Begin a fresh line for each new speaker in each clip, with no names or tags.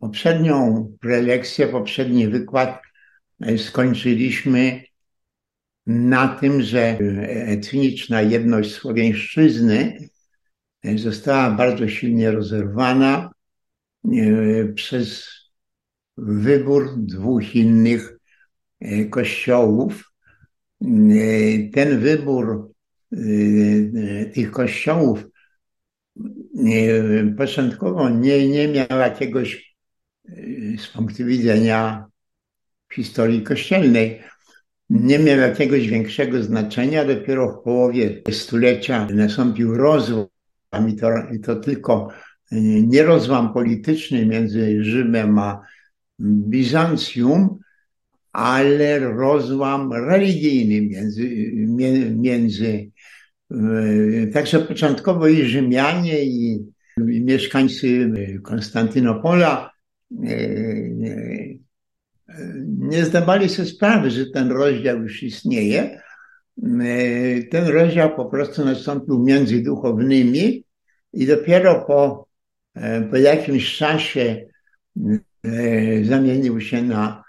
poprzednią prelekcję, poprzedni wykład skończyliśmy na tym, że etniczna jedność Słowiańszczyzny została bardzo silnie rozerwana przez wybór dwóch innych kościołów. Ten wybór tych kościołów początkowo nie, nie miał jakiegoś z punktu widzenia historii kościelnej, nie miał jakiegoś większego znaczenia. Dopiero w połowie stulecia nastąpił rozłam i to, i to tylko nie rozłam polityczny między Rzymem a Bizancjum, ale rozłam religijny między, między Także początkowo i Rzymianie, i, i mieszkańcy Konstantynopola nie zdawali sobie sprawy, że ten rozdział już istnieje. Ten rozdział po prostu nastąpił między duchownymi i dopiero po, po jakimś czasie zamienił się na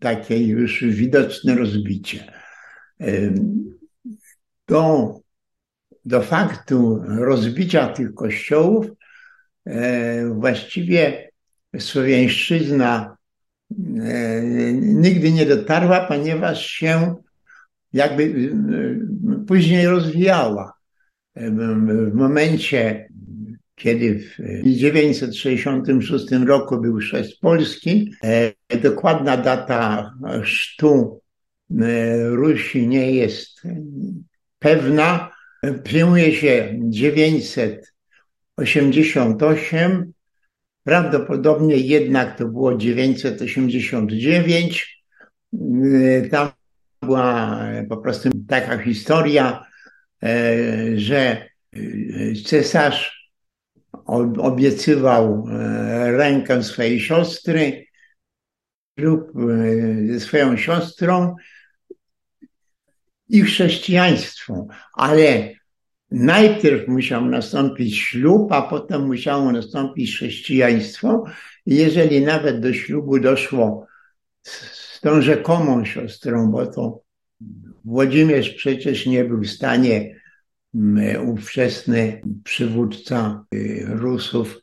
takie już widoczne rozbicie. Do, do faktu rozbicia tych kościołów właściwie Słowiańszczyzna nigdy nie dotarła, ponieważ się jakby później rozwijała. W momencie, kiedy w 966 roku był chrzest Polski, dokładna data chrztu Rusi nie jest pewna. Przyjmuje się 988, prawdopodobnie jednak to było 989. Tam była po prostu taka historia, że cesarz obiecywał rękę swojej siostry lub ze swoją siostrą i chrześcijaństwo, ale najpierw musiał nastąpić ślub, a potem musiało nastąpić chrześcijaństwo. Jeżeli nawet do ślubu doszło z tą rzekomą siostrą, bo to Włodzimierz przecież nie był w stanie ówczesny przywódca y, Rusów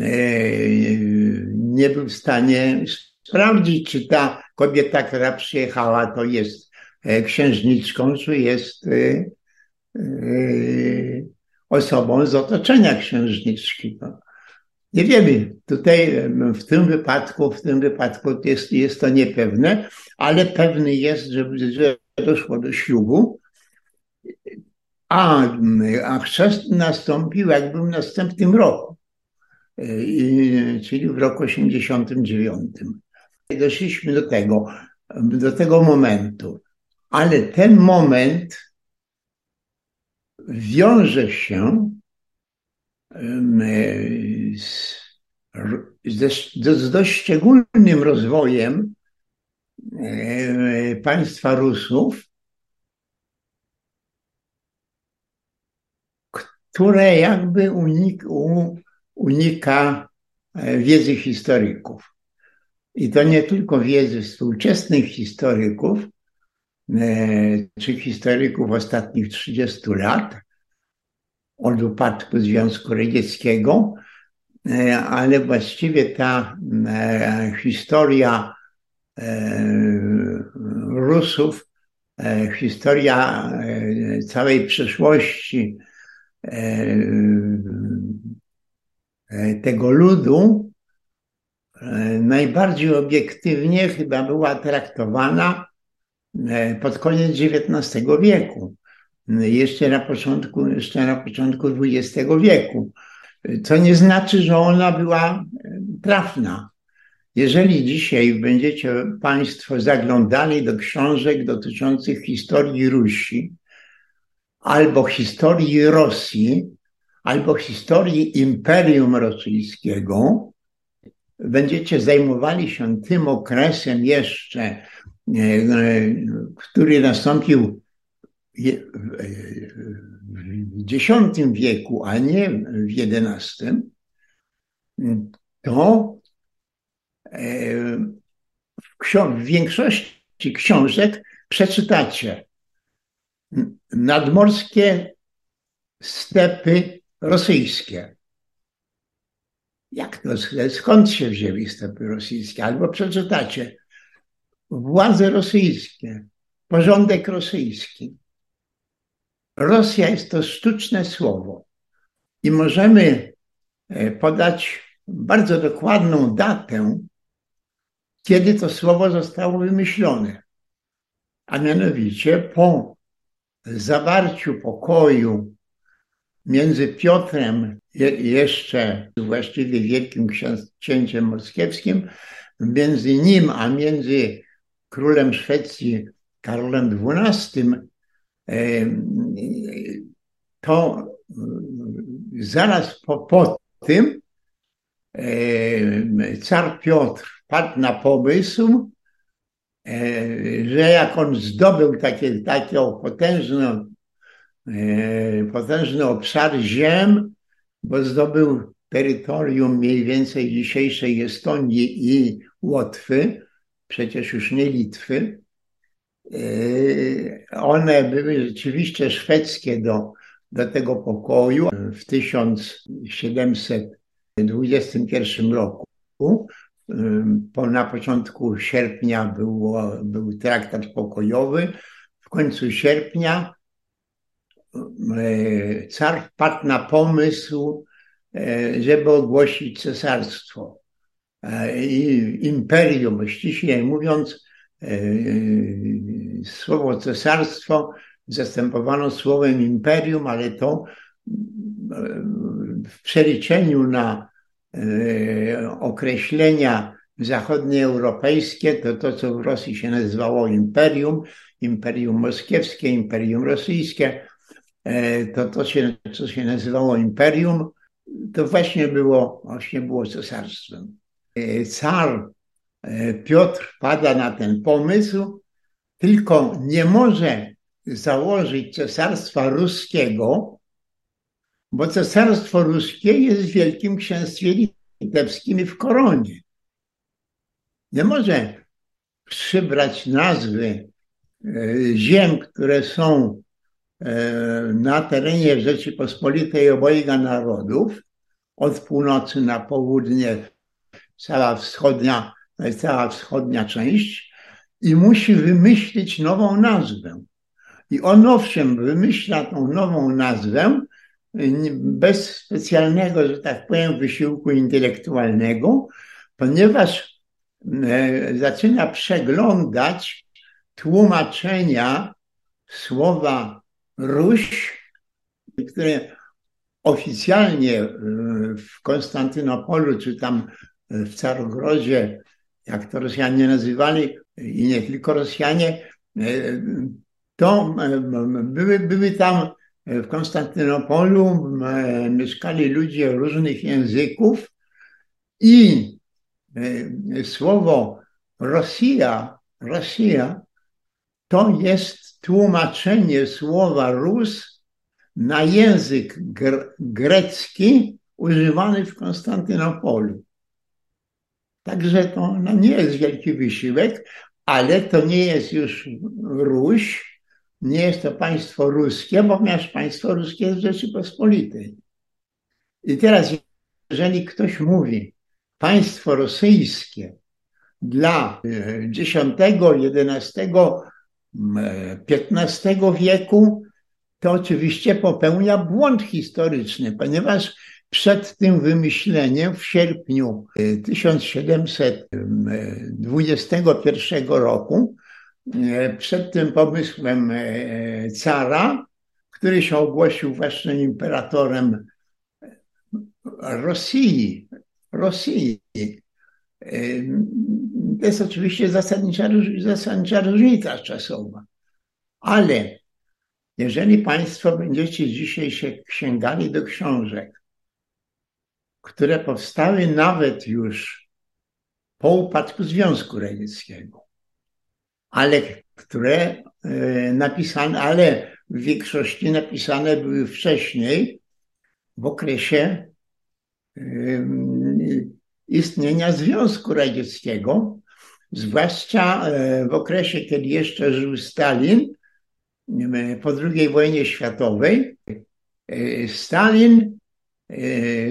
y, nie był w stanie sprawdzić, czy ta kobieta, która przyjechała, to jest księżniczką, czy jest e, e, osobą z otoczenia księżniczki. No. Nie wiemy. Tutaj w tym wypadku, w tym wypadku jest, jest to niepewne, ale pewny jest, że, że doszło do ślubu. A, a chrzest nastąpił jakby w następnym roku, czyli w roku 89. Doszliśmy do tego, do tego momentu ale ten moment wiąże się z, z, dość szczególnym rozwojem państwa Rusów, które jakby unik, unika e, wiedzy historyków. I to nie tylko wiedzy współczesnych historyków, czy historyków ostatnich 30 lat, od upadku Związku Radzieckiego, e, ale właściwie ta e, historia Rusów, historia całej przeszłości tego ludu najbardziej obiektywnie chyba była traktowana E, pod koniec XIX wieku, jeszcze na początku, jeszcze na początku XX wieku. Co nie znaczy, że ona była e, trafna. Jeżeli dzisiaj będziecie Państwo zaglądali do książek dotyczących historii Rusi, albo historii Rosji, albo historii Imperium Rosyjskiego, będziecie zajmowali się tym okresem jeszcze który nastąpił w X wieku, a nie w XI, to w większości książek przeczytacie nadmorskie stepy rosyjskie. Jak to? Skąd się wzięły stepy rosyjskie? Albo przeczytacie władze rosyjskie, porządek rosyjski. Rosja jest to sztuczne słowo i możemy e, podać bardzo dokładną datę, kiedy to słowo zostało wymyślone. A mianowicie po zawarciu pokoju między Piotrem jeszcze właściwie Wielkim Księciem Moskiewskim, między nim a między królem Szwecji Karolem XII, to zaraz po, po tym car Piotr padł na pomysł, że jak on zdobył takie, takie potężne, potężny obszar ziem, bo zdobył terytorium mniej więcej dzisiejszej Estonii i Łotwy, przecież już nie Litwy. One były rzeczywiście szwedzkie do, do tego pokoju w 1721 roku. Po, na początku sierpnia było, był traktat pokojowy. W końcu sierpnia car wpadł na pomysł, żeby ogłosić cesarstwo i imperium, ściślej mówiąc, słowo cesarstwo zastępowano słowem imperium, ale to w przeliczeniu na określenia zachodnioeuropejskie, to to, co w Rosji się nazywało imperium, imperium moskiewskie, imperium rosyjskie, to to, co się nazywało imperium, to właśnie było, właśnie było cesarstwem. Car Piotr pada na ten pomysł, tylko nie może założyć cesarstwa ruskiego, bo cesarstwo ruskie jest w Wielkim Księstwie Litewskim i w koronie. Nie może przybrać nazwy e, ziem, które są e, na terenie Rzeczypospolitej obojga narodów, od północy na południe, cała wschodnia, cała wschodnia część, i musi wymyślić nową nazwę. I on owszem wymyśla tą nową nazwę bez specjalnego, że tak powiem, wysiłku intelektualnego, ponieważ e, zaczyna przeglądać tłumaczenia słowa Ruś, które oficjalnie e, w Konstantynopolu, czy tam w Carogrodzie, jak to Rosjanie nazywali, i nie tylko Rosjanie, e, to były, były tam w Konstantynopolu, mieszkali ludzie różnych języków i słowo Rosja, Rosja to jest tłumaczenie słowa Rus na język grecki używany w Konstantynopolu. Także to no, nie jest wielki wysiłek, ale to nie jest już Ruś, nie jest to państwo ruskie, bo ponieważ państwo ruskie jest Rzeczypospolitej. I teraz, jeżeli ktoś mówi państwo rosyjskie dla X, XI, XV wieku, to oczywiście popełnia błąd historyczny, ponieważ przed tym wymyśleniem w sierpniu 1721 roku, przed tym pomysłem cara, który się ogłosił właśnie imperatorem Rosji, Rosji. To jest oczywiście zasadnicza, zasadnicza różnica czasowa. Ale jeżeli Państwo będziecie dzisiaj się sięgali do książek, które powstały nawet już po upadku Związku Radzieckiego, ale które e, napisane, ale w większości napisane były wcześniej, w okresie istnienia Związku Radzieckiego, zwłaszcza e, w okresie, kiedy jeszcze żył Stalin, po II wojnie światowej. E, Stalin e,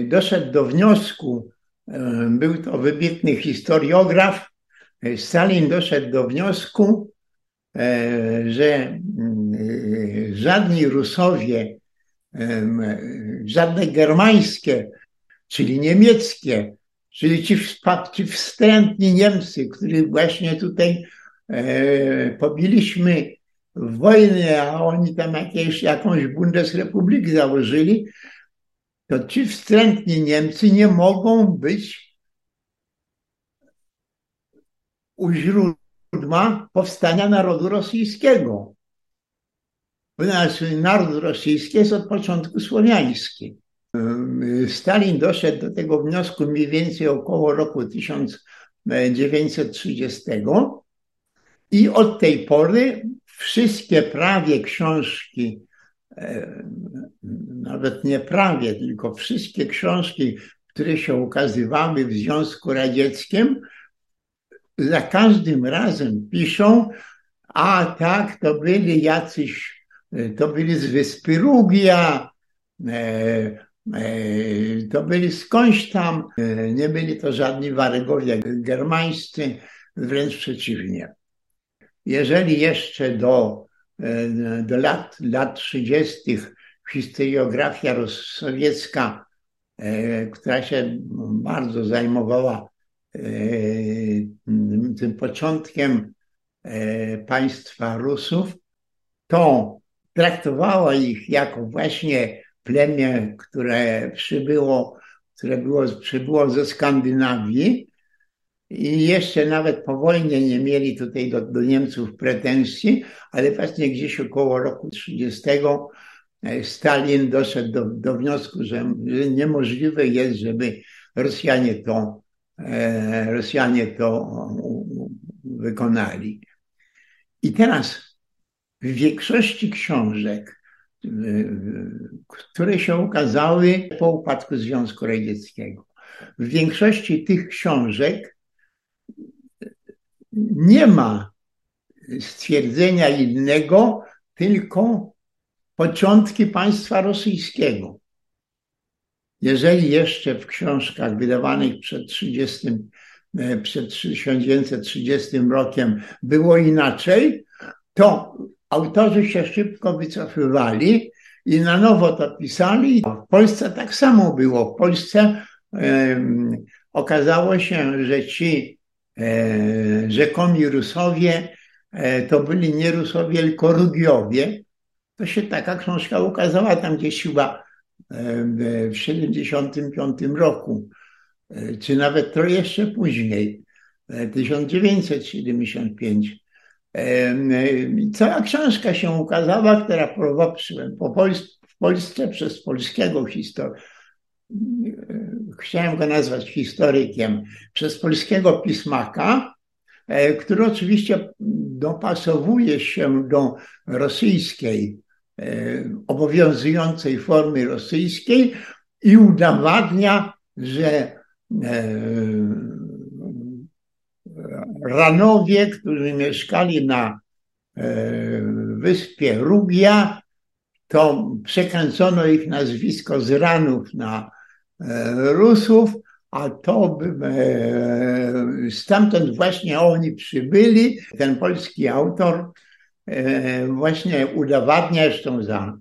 doszedł do wniosku, był to wybitny historiograf, Stalin doszedł do wniosku, że żadni Rusowie, żadne germańskie, czyli niemieckie, czyli ci, wstrętni Niemcy, których właśnie tutaj e, pobiliśmy w wojnie, a oni tam jakieś, jakąś Bundesrepublikę założyli, to ci wstrętni Niemcy nie mogą być u źródła powstania narodu rosyjskiego. Ponieważ naród rosyjski jest od początku słowiański. Stalin doszedł do tego wniosku mniej więcej około roku 1930 i od tej pory wszystkie prawie książki, nawet nie prawie, tylko wszystkie książki, które się ukazywały w Związku Radzieckim, za każdym razem piszą, a tak, to byli jacyś, to byli z wyspy Rugia, e, E, to byli skądś tam, e, nie byli to żadni warygowie germańscy, wręcz przeciwnie. Jeżeli jeszcze do, e, do lat, lat 30. historiografia sowiecka, która się bardzo zajmowała tym początkiem państwa Rusów, to traktowała ich jako właśnie plemię, które przybyło, które było, przybyło ze Skandynawii i jeszcze nawet po wojnie nie mieli tutaj do, do Niemców pretensji, ale właśnie gdzieś około roku 30 e, Stalin doszedł do, do wniosku, że, że niemożliwe jest, żeby Rosjanie to, e, Rosjanie to wykonali. I teraz w większości książek które się ukazały po upadku Związku Radzieckiego. W większości tych książek nie ma stwierdzenia innego, tylko początki państwa rosyjskiego. Jeżeli jeszcze w książkach wydawanych przed 30, przed 1930 rokiem było inaczej, to autorzy się szybko wycofywali i na nowo to pisali. W Polsce tak samo było. W Polsce okazało się, że ci e, rzekomi Rusowie e, to byli nie Rusowie, tylko Rugiowie. To się taka książka ukazała tam gdzieś chyba e, w 75 roku, e, czy nawet to jeszcze później, 1975. E, Cała książka się ukazała, która po w Polsce przez polskiego historyka, chciałem go nazwać historykiem, przez polskiego pismaka, e, który oczywiście dopasowuje się do rosyjskiej, e, obowiązującej formy rosyjskiej i udowadnia, że e, Ranowie, którzy mieszkali na e, wyspie Rugia, to przekręcono ich nazwisko z Ranów na e, Rusów, a to e, stamtąd właśnie oni przybyli. Ten polski autor właśnie udowadnia, zresztą za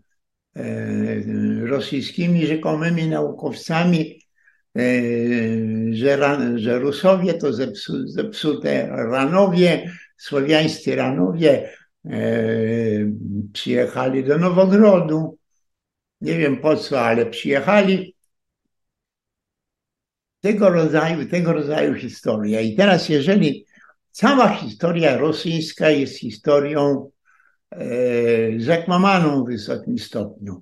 rosyjskimi rzekomymi naukowcami, E, że, że Rusowie to zepsu, zepsute Ranowie, słowiańscy Ranowie e, przyjechali do Nowogrodu. Nie wiem po co, ale przyjechali. Tego rodzaju, tego rodzaju historia. I teraz, jeżeli cała historia rosyjska jest historią e, zakłamaną w wysokim stopniu,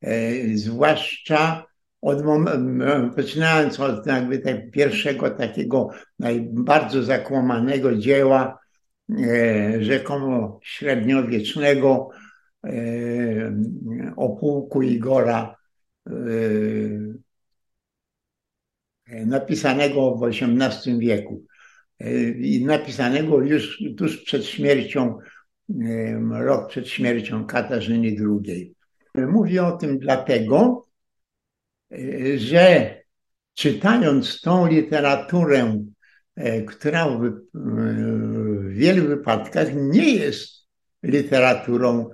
e, zwłaszcza od poczynając od jakby pierwszego takiego bardzo zakłamanego dzieła e, rzekomo średniowiecznego, o pułku Igora napisanego w XVIII wieku i napisanego już tuż przed śmiercią, rok przed śmiercią Katarzyny II. Mówię o tym dlatego, że czytając tą literaturę, która w, wielu wypadkach nie jest literaturą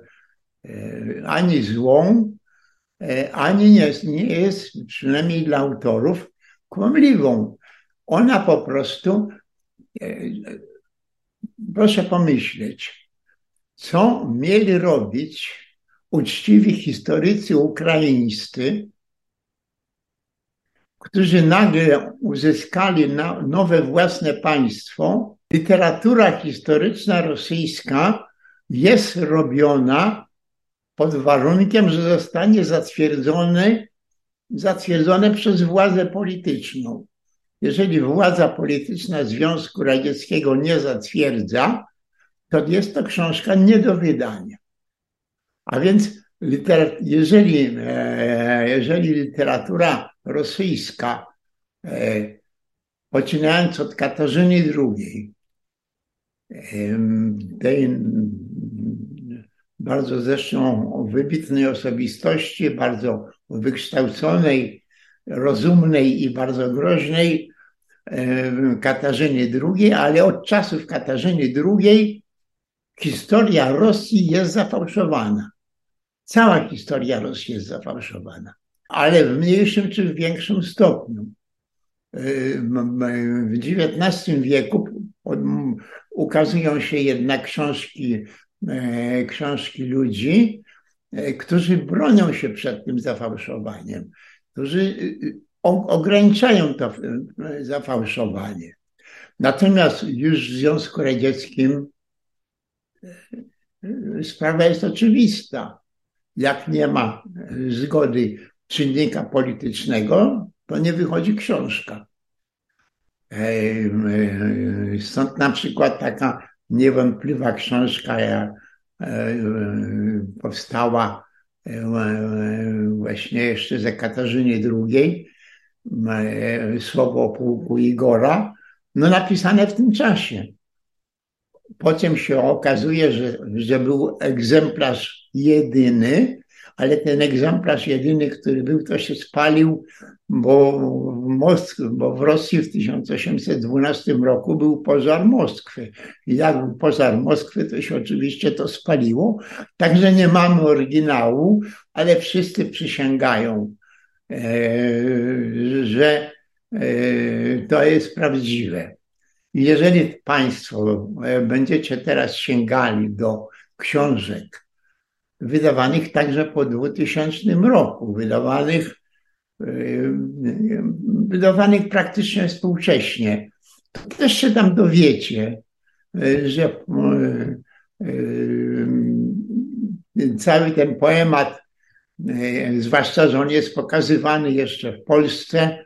ani złą, ani nie nie jest, przynajmniej dla autorów, kłamliwą. Ona po prostu, proszę pomyśleć, co mieli robić uczciwi historycy ukraińscy, którzy nagle uzyskali nowe własne państwo. Literatura historyczna rosyjska jest robiona pod warunkiem, że zostanie zatwierdzone, zatwierdzone przez władzę polityczną. Jeżeli władza polityczna Związku Radzieckiego nie zatwierdza, to jest to książka nie do wydania. A więc jeżeli, e, jeżeli literatura rosyjska, e, poczynając od Katarzyny II, tej bardzo zresztą wybitnej osobistości, bardzo wykształconej, rozumnej i bardzo groźnej Katarzyny II, ale od czasów Katarzyny II historia Rosji jest zafałszowana. Cała historia Rosji jest zafałszowana, ale w mniejszym czy w większym stopniu. W XIX wieku ukazują się jednak książki, książki ludzi, e, którzy bronią się przed tym zafałszowaniem, którzy ograniczają to zafałszowanie. Natomiast już w Związku Radzieckim e, sprawa jest oczywista. Jak nie ma zgody czynnika politycznego, to nie wychodzi książka. Stąd na przykład taka niewątpliwa książka e, powstała e, właśnie jeszcze za Katarzyny II, Słowo o pułku Igora, no napisane w tym czasie. Potem się okazuje, że, że był egzemplarz jedyny, ale ten egzemplarz jedyny, który był, to się spalił, bo w, Mosk bo w Rosji w 1812 roku był pożar Moskwy. I jak był pożar Moskwy, to się oczywiście to spaliło. Także nie mamy oryginału, ale wszyscy przysięgają, e, że e, to jest prawdziwe. Jeżeli Państwo e, będziecie teraz sięgali do książek wydawanych także po 2000 roku, wydawanych, y, wydawanych praktycznie współcześnie. To też się tam dowiecie, y, że y, cały ten poemat, zwłaszcza, że on jest pokazywany jeszcze w Polsce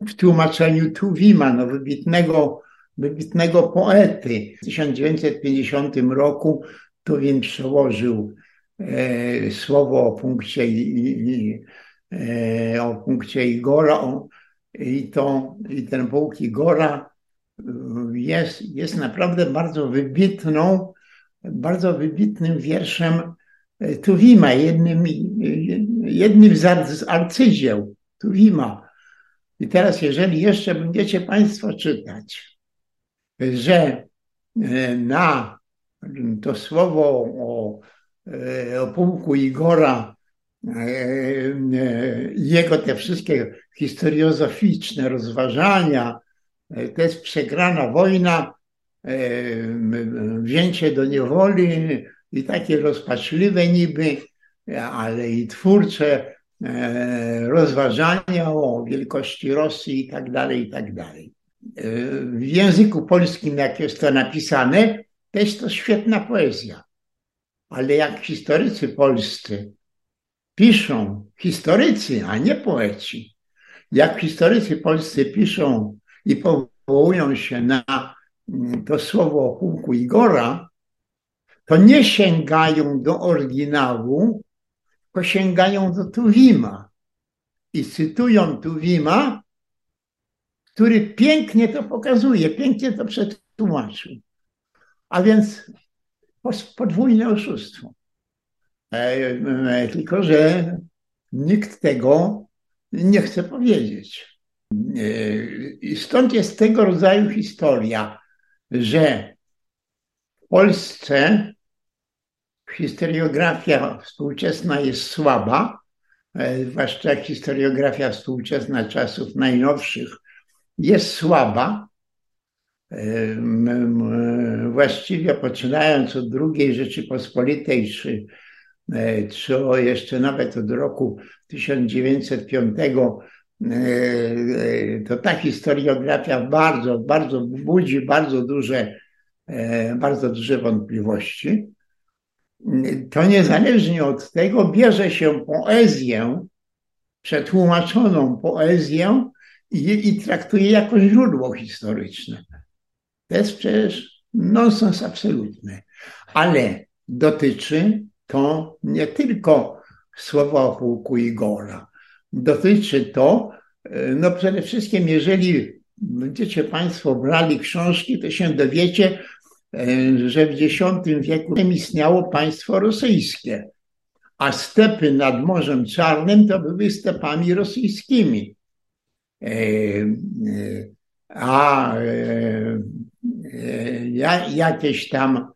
w tłumaczeniu Tuwima, no wybitnego, wybitnego poety. W 1950 roku Tuwim przełożył słowo o punkcie, e, o punkcie Igora i, to, i ten punkt Igora e, jest, jest naprawdę bardzo wybitną, bardzo wybitnym wierszem Tuwima, jednym, jednym z arcydzieł Tuwima. I teraz, jeżeli jeszcze będziecie Państwo czytać, że na to słowo o E, o pułku Igora, e, e, jego te wszystkie historiozoficzne rozważania, to jest przegrana wojna, wzięcie do niewoli i takie rozpaczliwe niby, ale i twórcze rozważania o wielkości Rosji i tak dalej, i tak dalej. W języku polskim, jak jest to napisane, to jest to świetna poezja ale jak historycy polscy piszą, historycy, a nie poeci, jak historycy polscy piszą i powołują się na mm, to słowo o pułku Igora, to nie sięgają do oryginału, tylko sięgają do Tuwima i cytują Tuwima, który pięknie to pokazuje, pięknie to przetłumaczył. A więc podwójne oszustwo. E, e, tylko, że nikt tego nie chce powiedzieć. E, stąd jest tego rodzaju historia, że w Polsce historiografia współczesna jest słaba, zwłaszcza historiografia współczesna czasów najnowszych jest słaba. Właściwie poczynając od II Rzeczypospolitej, czy, e, czy jeszcze nawet od roku 1905, e, e, to ta historiografia bardzo, bardzo budzi bardzo duże, bardzo duże wątpliwości. To niezależnie od tego bierze się poezję, przetłumaczoną poezję i, i traktuje jako źródło historyczne. To jest przecież nonsens absolutny. Ale dotyczy to nie tylko słowa o pułku Igora. Dotyczy to, no przede wszystkim, jeżeli będziecie Państwo brali książki, to się dowiecie, że w X wieku istniało państwo rosyjskie, a stepy nad Morzem Czarnym to były stepami rosyjskimi. E, e, a e, jakieś tam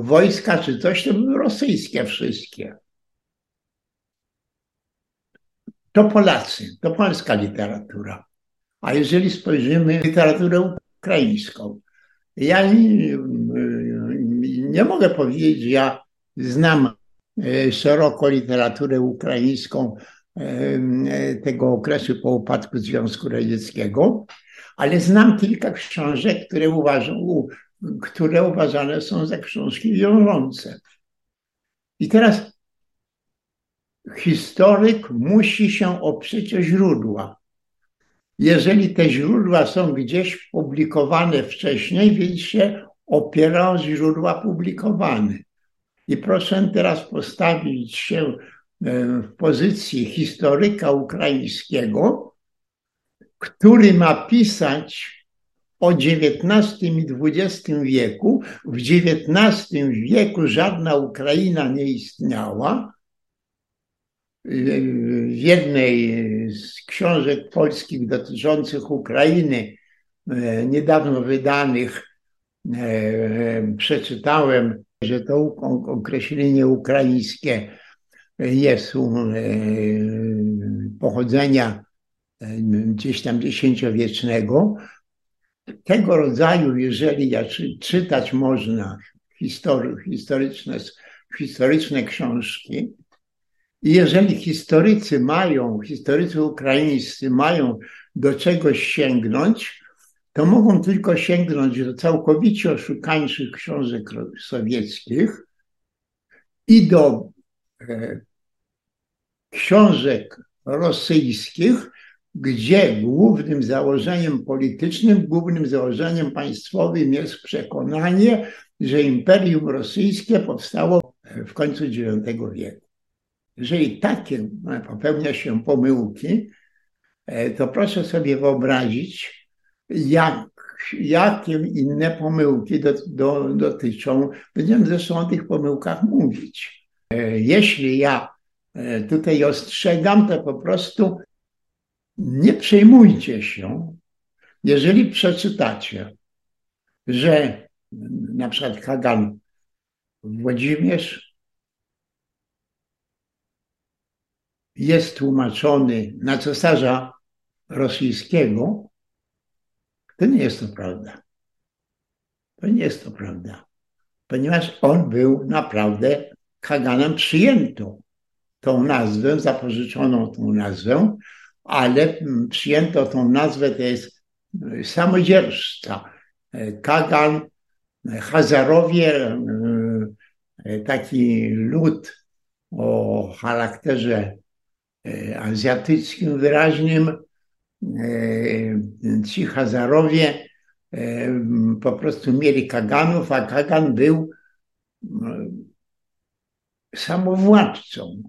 wojska czy coś, to były rosyjskie wszystkie. To Polacy, to polska literatura. A jeżeli spojrzymy literaturę ukraińską, ja nie, nie mogę powiedzieć, ja znam szeroko literaturę ukraińską tego okresu po upadku Związku Radzieckiego, ale znam kilka książek, które, uważam, które uważane są za książki wiążące. I teraz historyk musi się oprzeć o źródła. Jeżeli te źródła są gdzieś publikowane wcześniej, więc się opiera o źródła publikowane. I proszę teraz postawić się E, w pozycji historyka ukraińskiego, który ma pisać o XIX i XX wieku. W XIX wieku żadna Ukraina nie istniała. W jednej z książek polskich dotyczących Ukrainy, e, niedawno wydanych, e, przeczytałem, że to określenie ukraińskie jest e, pochodzenia gdzieś tam dziesięciowiecznego. Tego rodzaju, jeżeli ja czy, czytać można history, historyczne, historyczne książki, i jeżeli historycy mają, historycy ukraińscy mają do czegoś sięgnąć, to mogą tylko sięgnąć do całkowicie oszukańczych książek sowieckich i do e, książek rosyjskich, gdzie głównym założeniem politycznym, głównym założeniem państwowym jest przekonanie, że Imperium Rosyjskie powstało w końcu IX wieku. Jeżeli takie popełnia się pomyłki, e, to proszę sobie wyobrazić, jak, jakie inne pomyłki do, do, dotyczą. Będziemy zresztą o tych pomyłkach mówić. E, jeśli ja E, tutaj ostrzegam, to po prostu nie przejmujcie się, jeżeli przeczytacie, że na przykład Kagan Włodzimierz jest tłumaczony na cesarza rosyjskiego, to nie jest to prawda. To nie jest to prawda, ponieważ on był naprawdę Kaganem przyjętą tą nazwę, zapożyczoną tą nazwę, ale przyjęto tą nazwę, to jest samodzielszca. Kagan, Hazarowie, taki lud o charakterze azjatyckim wyraźnym. Ci Hazarowie po prostu mieli kaganów, a kagan był samowładcą.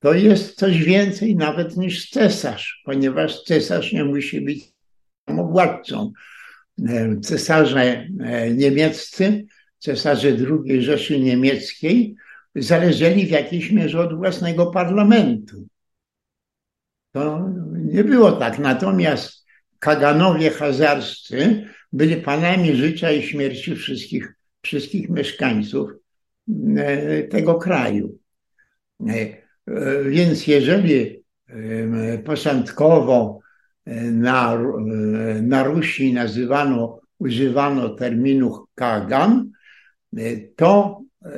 To jest coś więcej nawet niż cesarz, ponieważ cesarz nie musi być samowładcą. E, cesarze e, niemieccy, cesarze II Rzeszy Niemieckiej zależeli w jakiejś mierze od własnego parlamentu. To nie było tak. Natomiast kaganowie hazarscy byli panami życia i śmierci wszystkich, wszystkich mieszkańców e, tego kraju. Więc jeżeli początkowo na, na Rusi nazywano, używano terminu kagan, to e,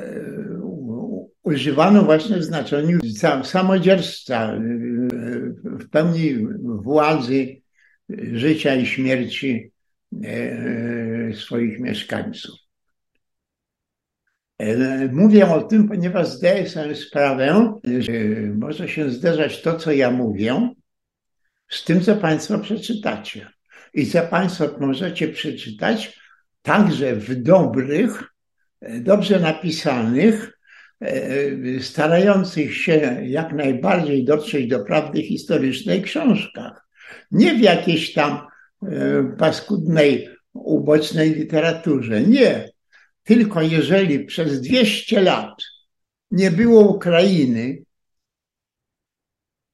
używano właśnie w znaczeniu samodzielstwa, e, w pełni władzy życia i śmierci e, swoich mieszkańców. Mówię o tym, ponieważ zdaję sobie sprawę, że może się zdarzać to, co ja mówię, z tym, co Państwo przeczytacie. I co Państwo możecie przeczytać także w dobrych, e, dobrze napisanych, e, starających się jak najbardziej dotrzeć do prawdy historycznej książkach. Nie w jakiejś tam e, paskudnej, ubocznej literaturze. Nie. Tylko jeżeli przez 200 lat nie było Ukrainy,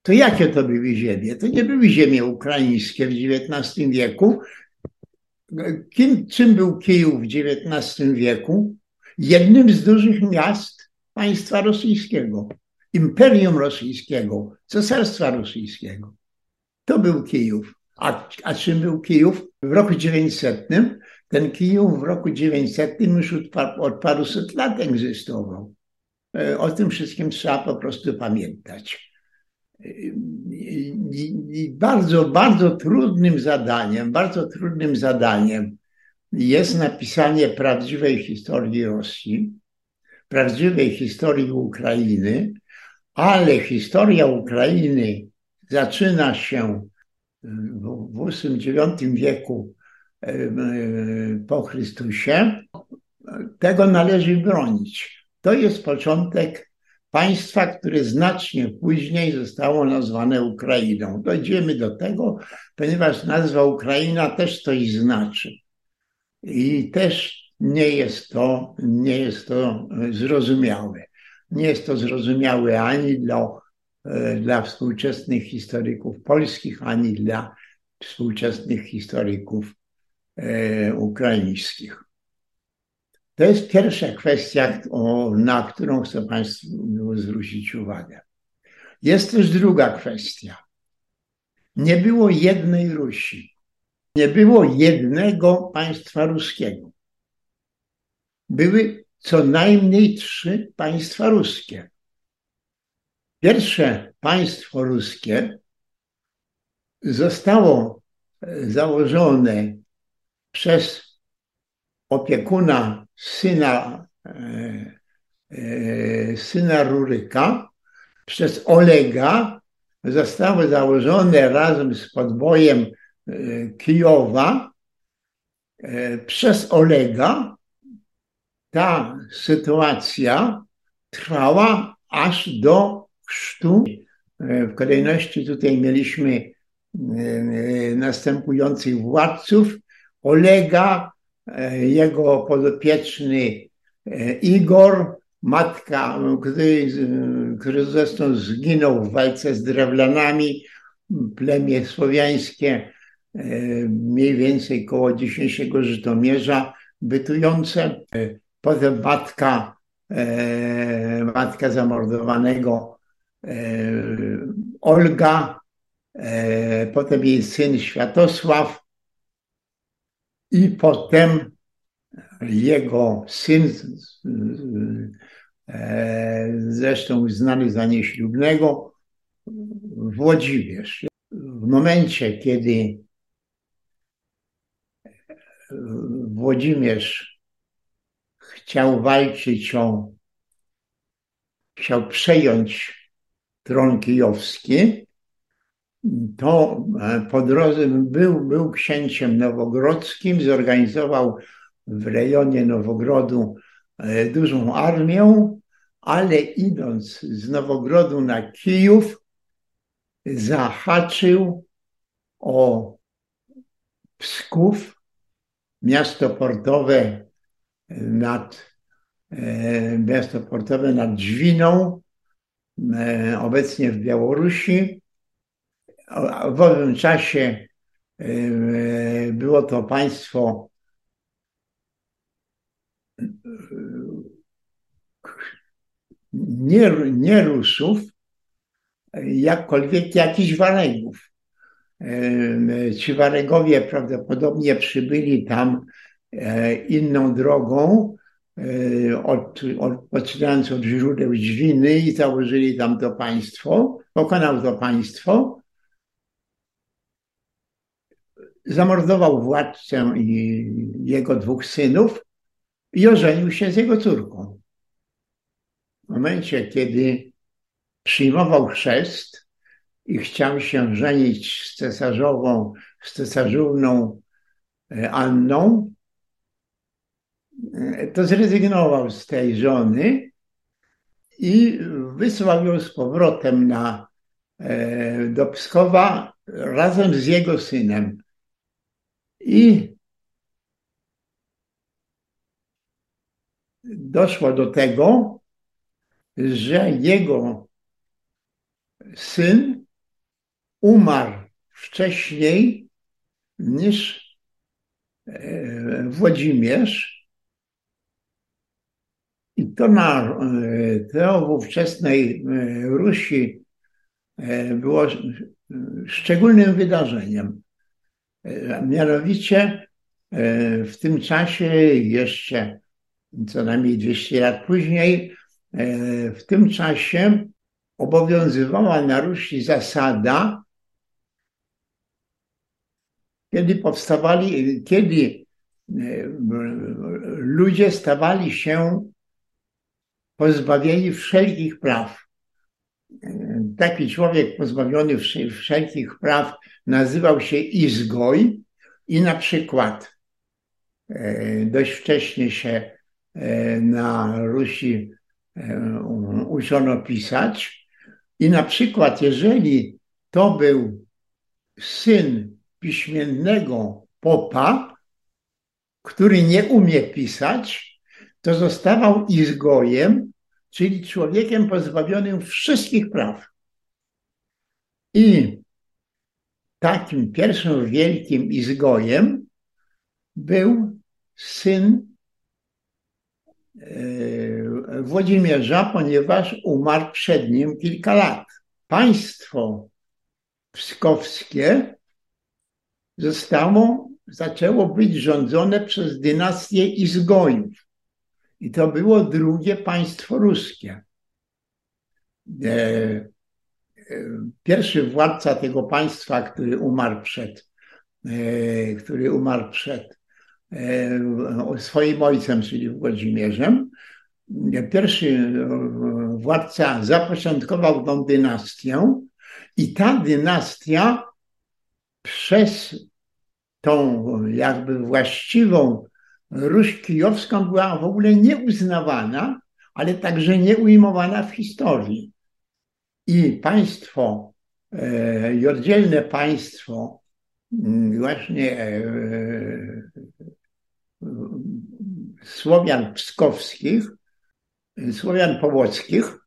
to jakie to były ziemie? To nie były ziemie ukraińskie w XIX wieku. Kim, czym był Kijów w XIX wieku? Jednym z dużych miast państwa rosyjskiego, imperium rosyjskiego, cesarstwa rosyjskiego. To był Kijów. A, a czym był Kijów? W roku 900 ten Kijów w roku 900 już od, od paruset lat egzystował. E, o tym wszystkim trzeba po prostu pamiętać. I bardzo, bardzo trudnym zadaniem, bardzo trudnym zadaniem jest napisanie prawdziwej historii Rosji, prawdziwej historii Ukrainy, ale historia Ukrainy zaczyna się w VIII-IX wieku po Chrystusie. Tego należy bronić. To jest początek państwa, które znacznie później zostało nazwane Ukrainą. Dojdziemy do tego, ponieważ nazwa Ukraina też coś znaczy. I też nie jest to, nie jest to zrozumiałe. Nie jest to zrozumiałe ani dla, e, dla współczesnych historyków polskich, ani dla współczesnych historyków e, ukraińskich. To jest pierwsza kwestia, na którą chcę Państwu zwrócić uwagę. Jest też druga kwestia. Nie było jednej Rusi. Nie było jednego państwa ruskiego. Były co najmniej trzy państwa ruskie. Pierwsze państwo ruskie zostało założone przez opiekuna syna, e, e, syna Ruryka przez Olega zostały założone razem z podbojem e, Kijowa przez Olega. Ta sytuacja trwała aż do chrztu. W kolejności tutaj mieliśmy następujących władców. Olega, jego podopieczny e, Igor, matka, który, który zresztą zginął w walce z drewlanami, plemię słowiańskie, e, mniej więcej koło dzisiejszego Żytomierza, bytujące. Potem matka, e, matka zamordowanego Olga, potem jej syn Światosław, i potem jego syn, e, zresztą znany za nieślubnego, Włodzimierz. W momencie, kiedy Włodzimierz chciał walczyć o, chciał przejąć tron kijowski, to po drodze był, był księciem nowogrodzkim, zorganizował w rejonie Nowogrodu dużą armię, ale idąc z Nowogrodu na Kijów, zahaczył o Psków, miasto portowe nad, e, miasto portowe nad Dźwiną, e, obecnie w Białorusi. W owym czasie e, było to państwo nie, nie Rusów, jakkolwiek jakichś Waregów. Ci Waregowie prawdopodobnie przybyli tam e, inną drogą, e, od, od, poczynając od źródeł Dźwiny i założyli tam to państwo, pokonał to państwo, zamordował władcę i jego dwóch synów i ożenił się z jego córką. W momencie, kiedy przyjmował chrzest i chciał się żenić z cesarzową, z cesarzówną e, Anną, e, to zrezygnował z tej żony i wysłał ją z powrotem na, e, do Pskowa razem z jego synem. I doszło do tego, że jego syn umarł wcześniej niż e, Włodzimierz. I to, na, e, to ówczesnej e, Rusi było szczególnym wydarzeniem. Mianowicie w tym czasie, jeszcze co najmniej 200 lat później, w tym czasie obowiązywała na Rusi zasada, kiedy powstawali, kiedy e, ludzie stawali się pozbawieni wszelkich praw. E, taki człowiek pozbawiony wszelkich praw nazywał się izgoj i na przykład e, dość wcześnie się na Rusi uczono pisać, i na przykład, jeżeli to był syn piśmiennego popa, który nie umie pisać, to zostawał izgojem, czyli człowiekiem pozbawionym wszystkich praw. I takim pierwszym wielkim izgojem był syn E, Włodzimierza, ponieważ umarł przed nim kilka lat. Państwo pskowskie zostało, zaczęło być rządzone przez dynastię Izgojów. I to było drugie państwo ruskie. E, e, pierwszy władca tego państwa, który umarł przed, który umarł przed E, swoim ojcem, czyli Włodzimierzem. Pierwszy e, władca zapoczątkował tą dynastię i ta dynastia przez tą jakby właściwą Ruś Kijowską była w ogóle nieuznawana, ale także nieujmowana w historii. I państwo, e, oddzielne państwo, właśnie Słowian pskowskich, Słowian połockich,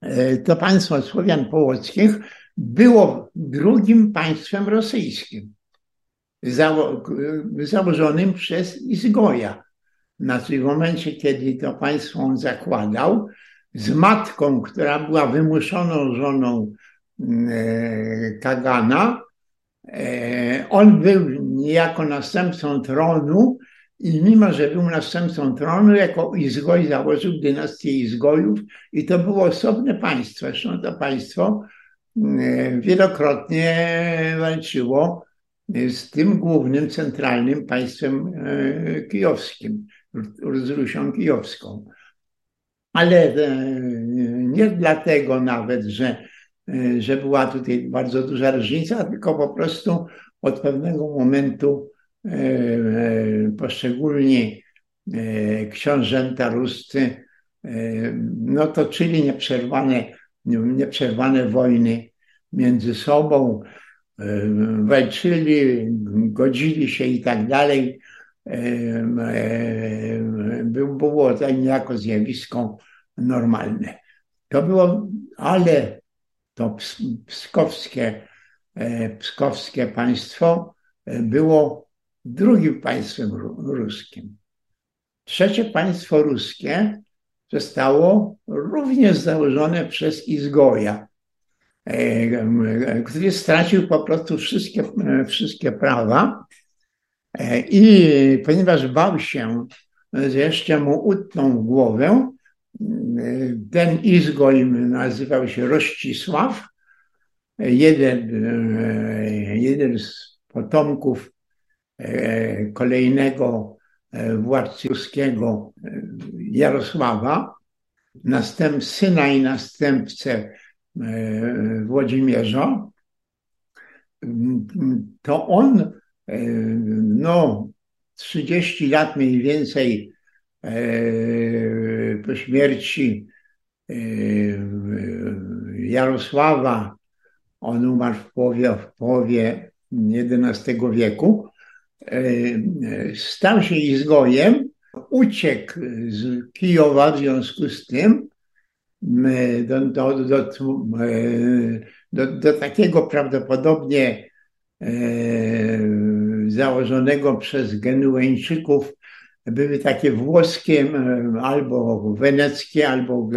e, to państwo Słowian połockich było drugim państwem rosyjskim, zało założonym przez Izgoja. Znaczy w momencie, kiedy to państwo on zakładał, z matką, która była wymuszoną żoną e, Kagana, e, on był niejako następcą tronu i mimo, że był następcą tronu, jako Izgoj założył dynastię Izgojów i to było osobne państwo. Zresztą to państwo e, wielokrotnie walczyło z tym głównym, centralnym państwem kijowskim, z Rusią kijowską. Ale e, nie dlatego nawet, że że była tutaj bardzo duża różnica, tylko po prostu od pewnego momentu poszczególni książęta ruscy no toczyli nieprzerwane, nieprzerwane wojny między sobą, walczyli, godzili się i tak dalej. Było to niejako zjawisko normalne. To było, ale to pskowskie, pskowskie państwo było drugim państwem ruskim. Trzecie państwo ruskie zostało również założone przez Izgoja, który stracił po prostu wszystkie, wszystkie prawa i ponieważ bał się, że jeszcze mu utną głowę, ten Izgoj nazywał się Rościsław, jeden, jeden z potomków kolejnego władcy ruskiego Jarosława, następ, syna i następcę Włodzimierza, to on no 30 lat mniej więcej po śmierci Jarosława, on umarł w połowie, w połowie XI wieku, stał się izgojem, uciekł z Kijowa w związku z tym. Do, do, do, do takiego prawdopodobnie założonego przez Genueńczyków były takie włoskie albo weneckie, albo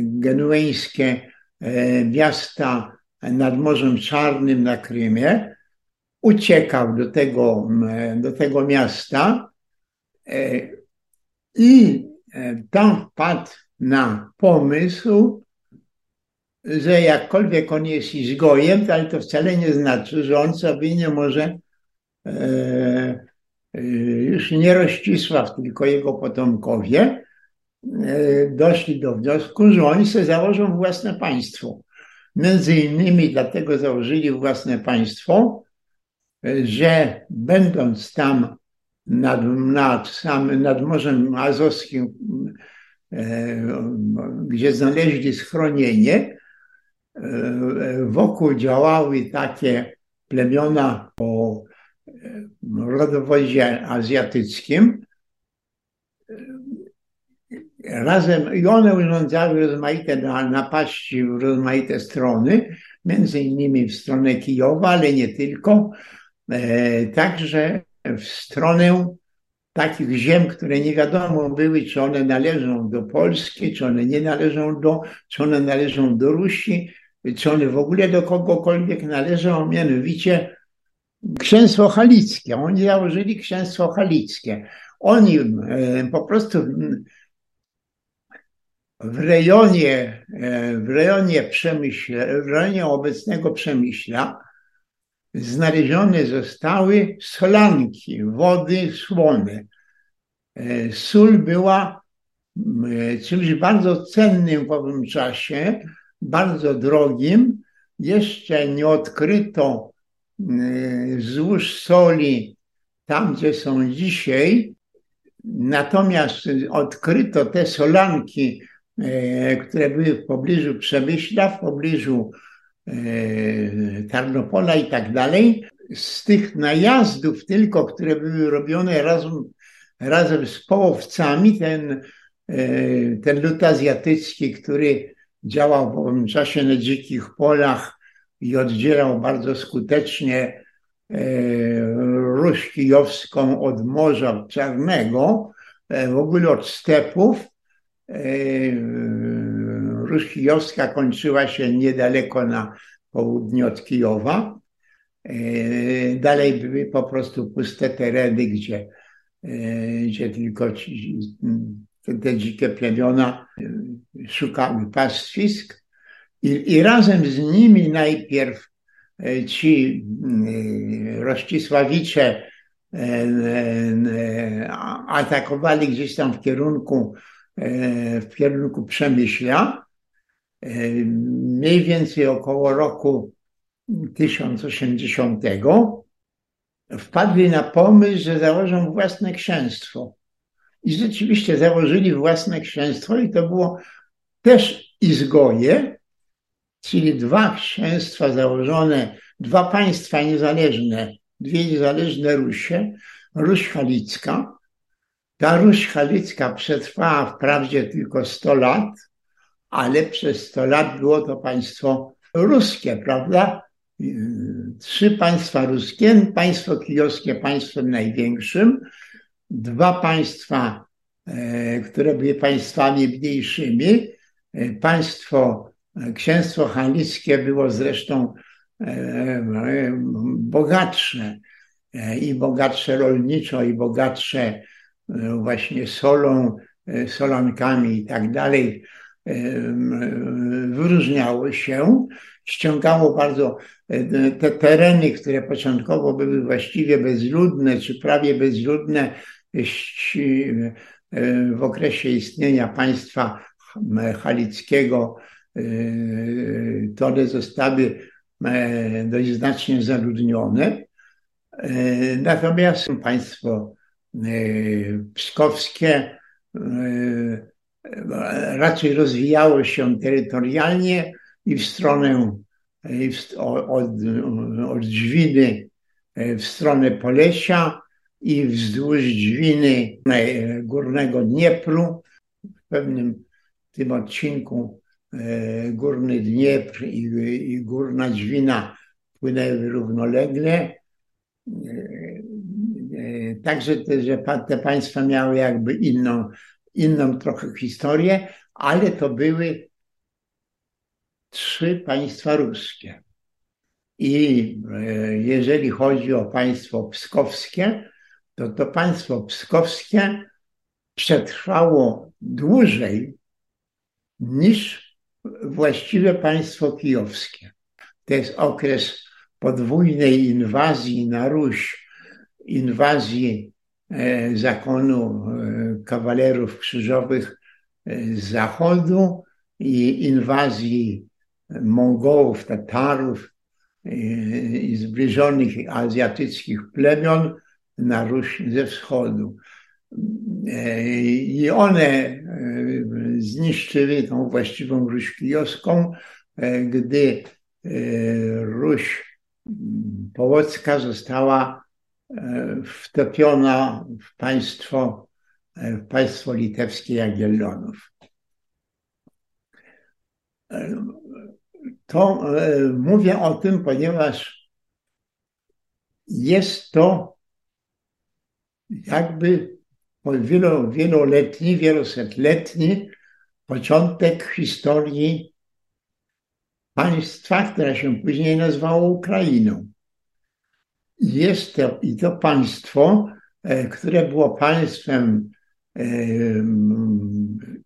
genueńskie miasta nad Morzem Czarnym na Krymie. Uciekał do tego, do tego miasta i tam wpadł na pomysł, że jakkolwiek on jest izgojem, ale to wcale nie znaczy, że on sobie nie może już nie Rościsław, tylko jego potomkowie doszli do wniosku, że oni sobie założą własne państwo. Między innymi dlatego założyli własne państwo, że będąc tam nad, nad, nad Morzem Azowskim, gdzie znaleźli schronienie, wokół działały takie plemiona o rodowodzie azjatyckim. Razem i one urządzały rozmaite napaści w rozmaite strony, między innymi w stronę Kijowa, ale nie tylko, także w stronę takich ziem, które nie wiadomo były, czy one należą do Polski, czy one nie należą do, czy one należą do Rusi, czy one w ogóle do kogokolwiek należą, mianowicie księstwo halickie. Oni założyli księstwo halickie. Oni po prostu w rejonie, w rejonie Przemyśla, w rejonie obecnego Przemyśla znalezione zostały solanki, wody słone. Sól była czymś bardzo cennym w owym czasie, bardzo drogim. Jeszcze nie odkryto złóż soli tam, gdzie są dzisiaj. Natomiast odkryto te solanki, które były w pobliżu Przemyśla, w pobliżu Tarnopola i tak dalej. Z tych najazdów tylko, które były robione razem, razem z połowcami, ten, ten lud azjatycki, który działał w owym czasie na dzikich polach i oddzielał bardzo skutecznie Ruś Kijowską od Morza Czarnego, w ogóle od stepów. Ruś Kijowska kończyła się niedaleko na południe od Kijowa. Dalej były po prostu puste tereny, gdzie, gdzie tylko ci, te dzikie plemiona szukały pastwisk. I, I razem z nimi najpierw ci Rościsławicze atakowali gdzieś tam w kierunku, w kierunku Przemyśla, mniej więcej około roku 1080 wpadli na pomysł, że założą własne księstwo. I rzeczywiście założyli własne księstwo i to było też Izgoje, czyli dwa księstwa założone, dwa państwa niezależne, dwie niezależne Rusie, Ruś Halicka. Ta Ruś Halicka przetrwała wprawdzie tylko 100 lat, ale przez 100 lat było to państwo ruskie, prawda? Trzy państwa ruskie, państwo kijowskie państwem największym, dwa państwa, e, które były państwami mniejszymi. E, państwo, księstwo halickie było zresztą bogatsze i bogatsze rolniczo, i bogatsze właśnie solą, solankami i tak dalej wyróżniało się, ściągało bardzo te tereny, które początkowo były właściwie bezludne, czy prawie bezludne, w okresie istnienia państwa halickiego, to one zostały dość znacznie zaludnione. Natomiast państwo pskowskie raczej rozwijało się terytorialnie i w stronę od, od Dźwiny w stronę Polesia i wzdłuż Dźwiny Górnego Dniepru. W pewnym tym odcinku e, Górny Dniepr i, i Górna Dźwina płynęły równolegle. E, e, także te, że te państwa miały jakby inną inną trochę historię, ale to były trzy państwa ruskie. I e, jeżeli chodzi o państwo pskowskie, to to państwo pskowskie przetrwało dłużej niż właściwe państwo kijowskie. To jest okres podwójnej inwazji na Ruś, inwazji E, zakonu e, kawalerów krzyżowych e, z zachodu i inwazji Mongołów, Tatarów i zbliżonych azjatyckich plemion na Ruś ze wschodu. I one zniszczyły tą właściwą Ruś kijowską, gdy Ruś Połocka została wtopiona w państwo, w państwo litewskie Jagiellonów. To e, mówię o tym, ponieważ jest to jakby wielo, wieloletni, wielosetletni początek historii państwa, które się później nazywało Ukrainą. Jest to, i to państwo, e, które było państwem e,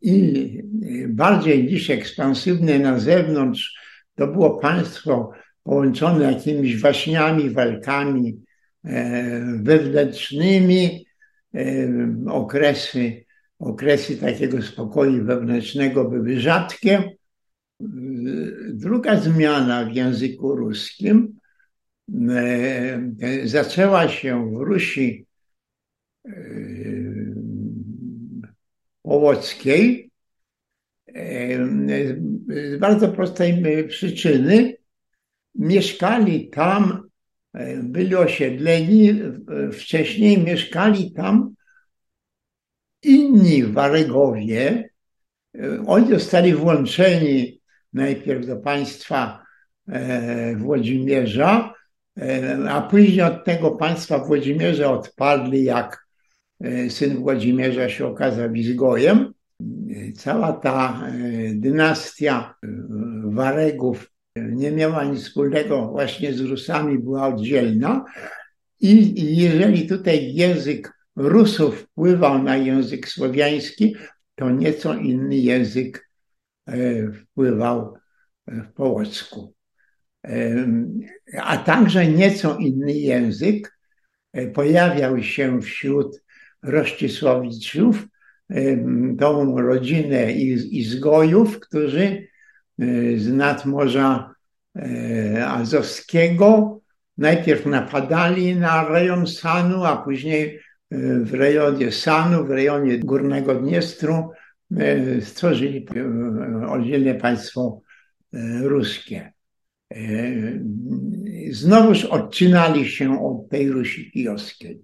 i bardziej niż ekspansywne na zewnątrz, to było państwo połączone jakimiś waśniami, walkami e, wewnętrznymi, okresy, okresy takiego spokoju wewnętrznego były rzadkie. Druga zmiana w języku ruskim E, zaczęła się w Rusi e, Połockiej e, z bardzo prostej przyczyny. Mieszkali tam, byli osiedleni, wcześniej mieszkali tam inni Waregowie. Oni zostali włączeni najpierw do państwa Włodzimierza, E, a później od tego państwa Włodzimierza odpadli, jak e, syn Włodzimierza się okazał izgojem. E, cała ta dynastia Waregów nie miała nic wspólnego właśnie z Rusami, była oddzielna. I jeżeli tutaj język Rusów wpływał na język słowiański, to nieco inny język wpływał w Połocku a także nieco inny język e, pojawiał się wśród Rościsławiczów, tą rodzinę izgojów, którzy z nadmorza Azowskiego. Najpierw napadali na rejon Sanu, a później w rejonie Sanu, w rejonie Górnego Dniestru stworzyli oddzielne państwo ruskie. Znowuż odcinali się od tej Rusi kijowskiej.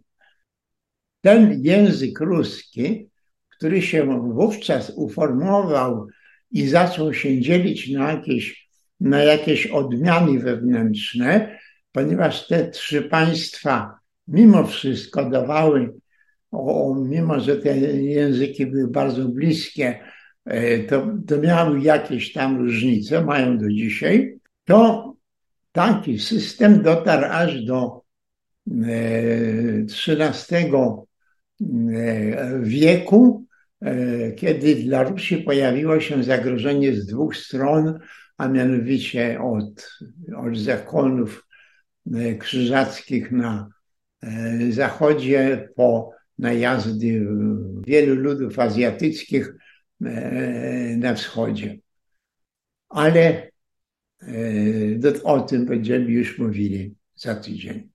Ten język ruski, który się wówczas uformował i zaczął się dzielić na jakieś, na jakieś odmiany wewnętrzne, ponieważ te trzy państwa mimo wszystko dawały, o, mimo że te języki były bardzo bliskie, e, to, to miały jakieś tam różnice, mają do dzisiaj, to taki system dotarł aż do XIII e, wieku, e, kiedy dla Rusi pojawiło się zagrożenie z dwóch stron, a mianowicie od, od zakonów krzyżackich na zachodzie po najazdy wielu ludów azjatyckich na wschodzie. Ale o tym będziemy już mówili za tydzień.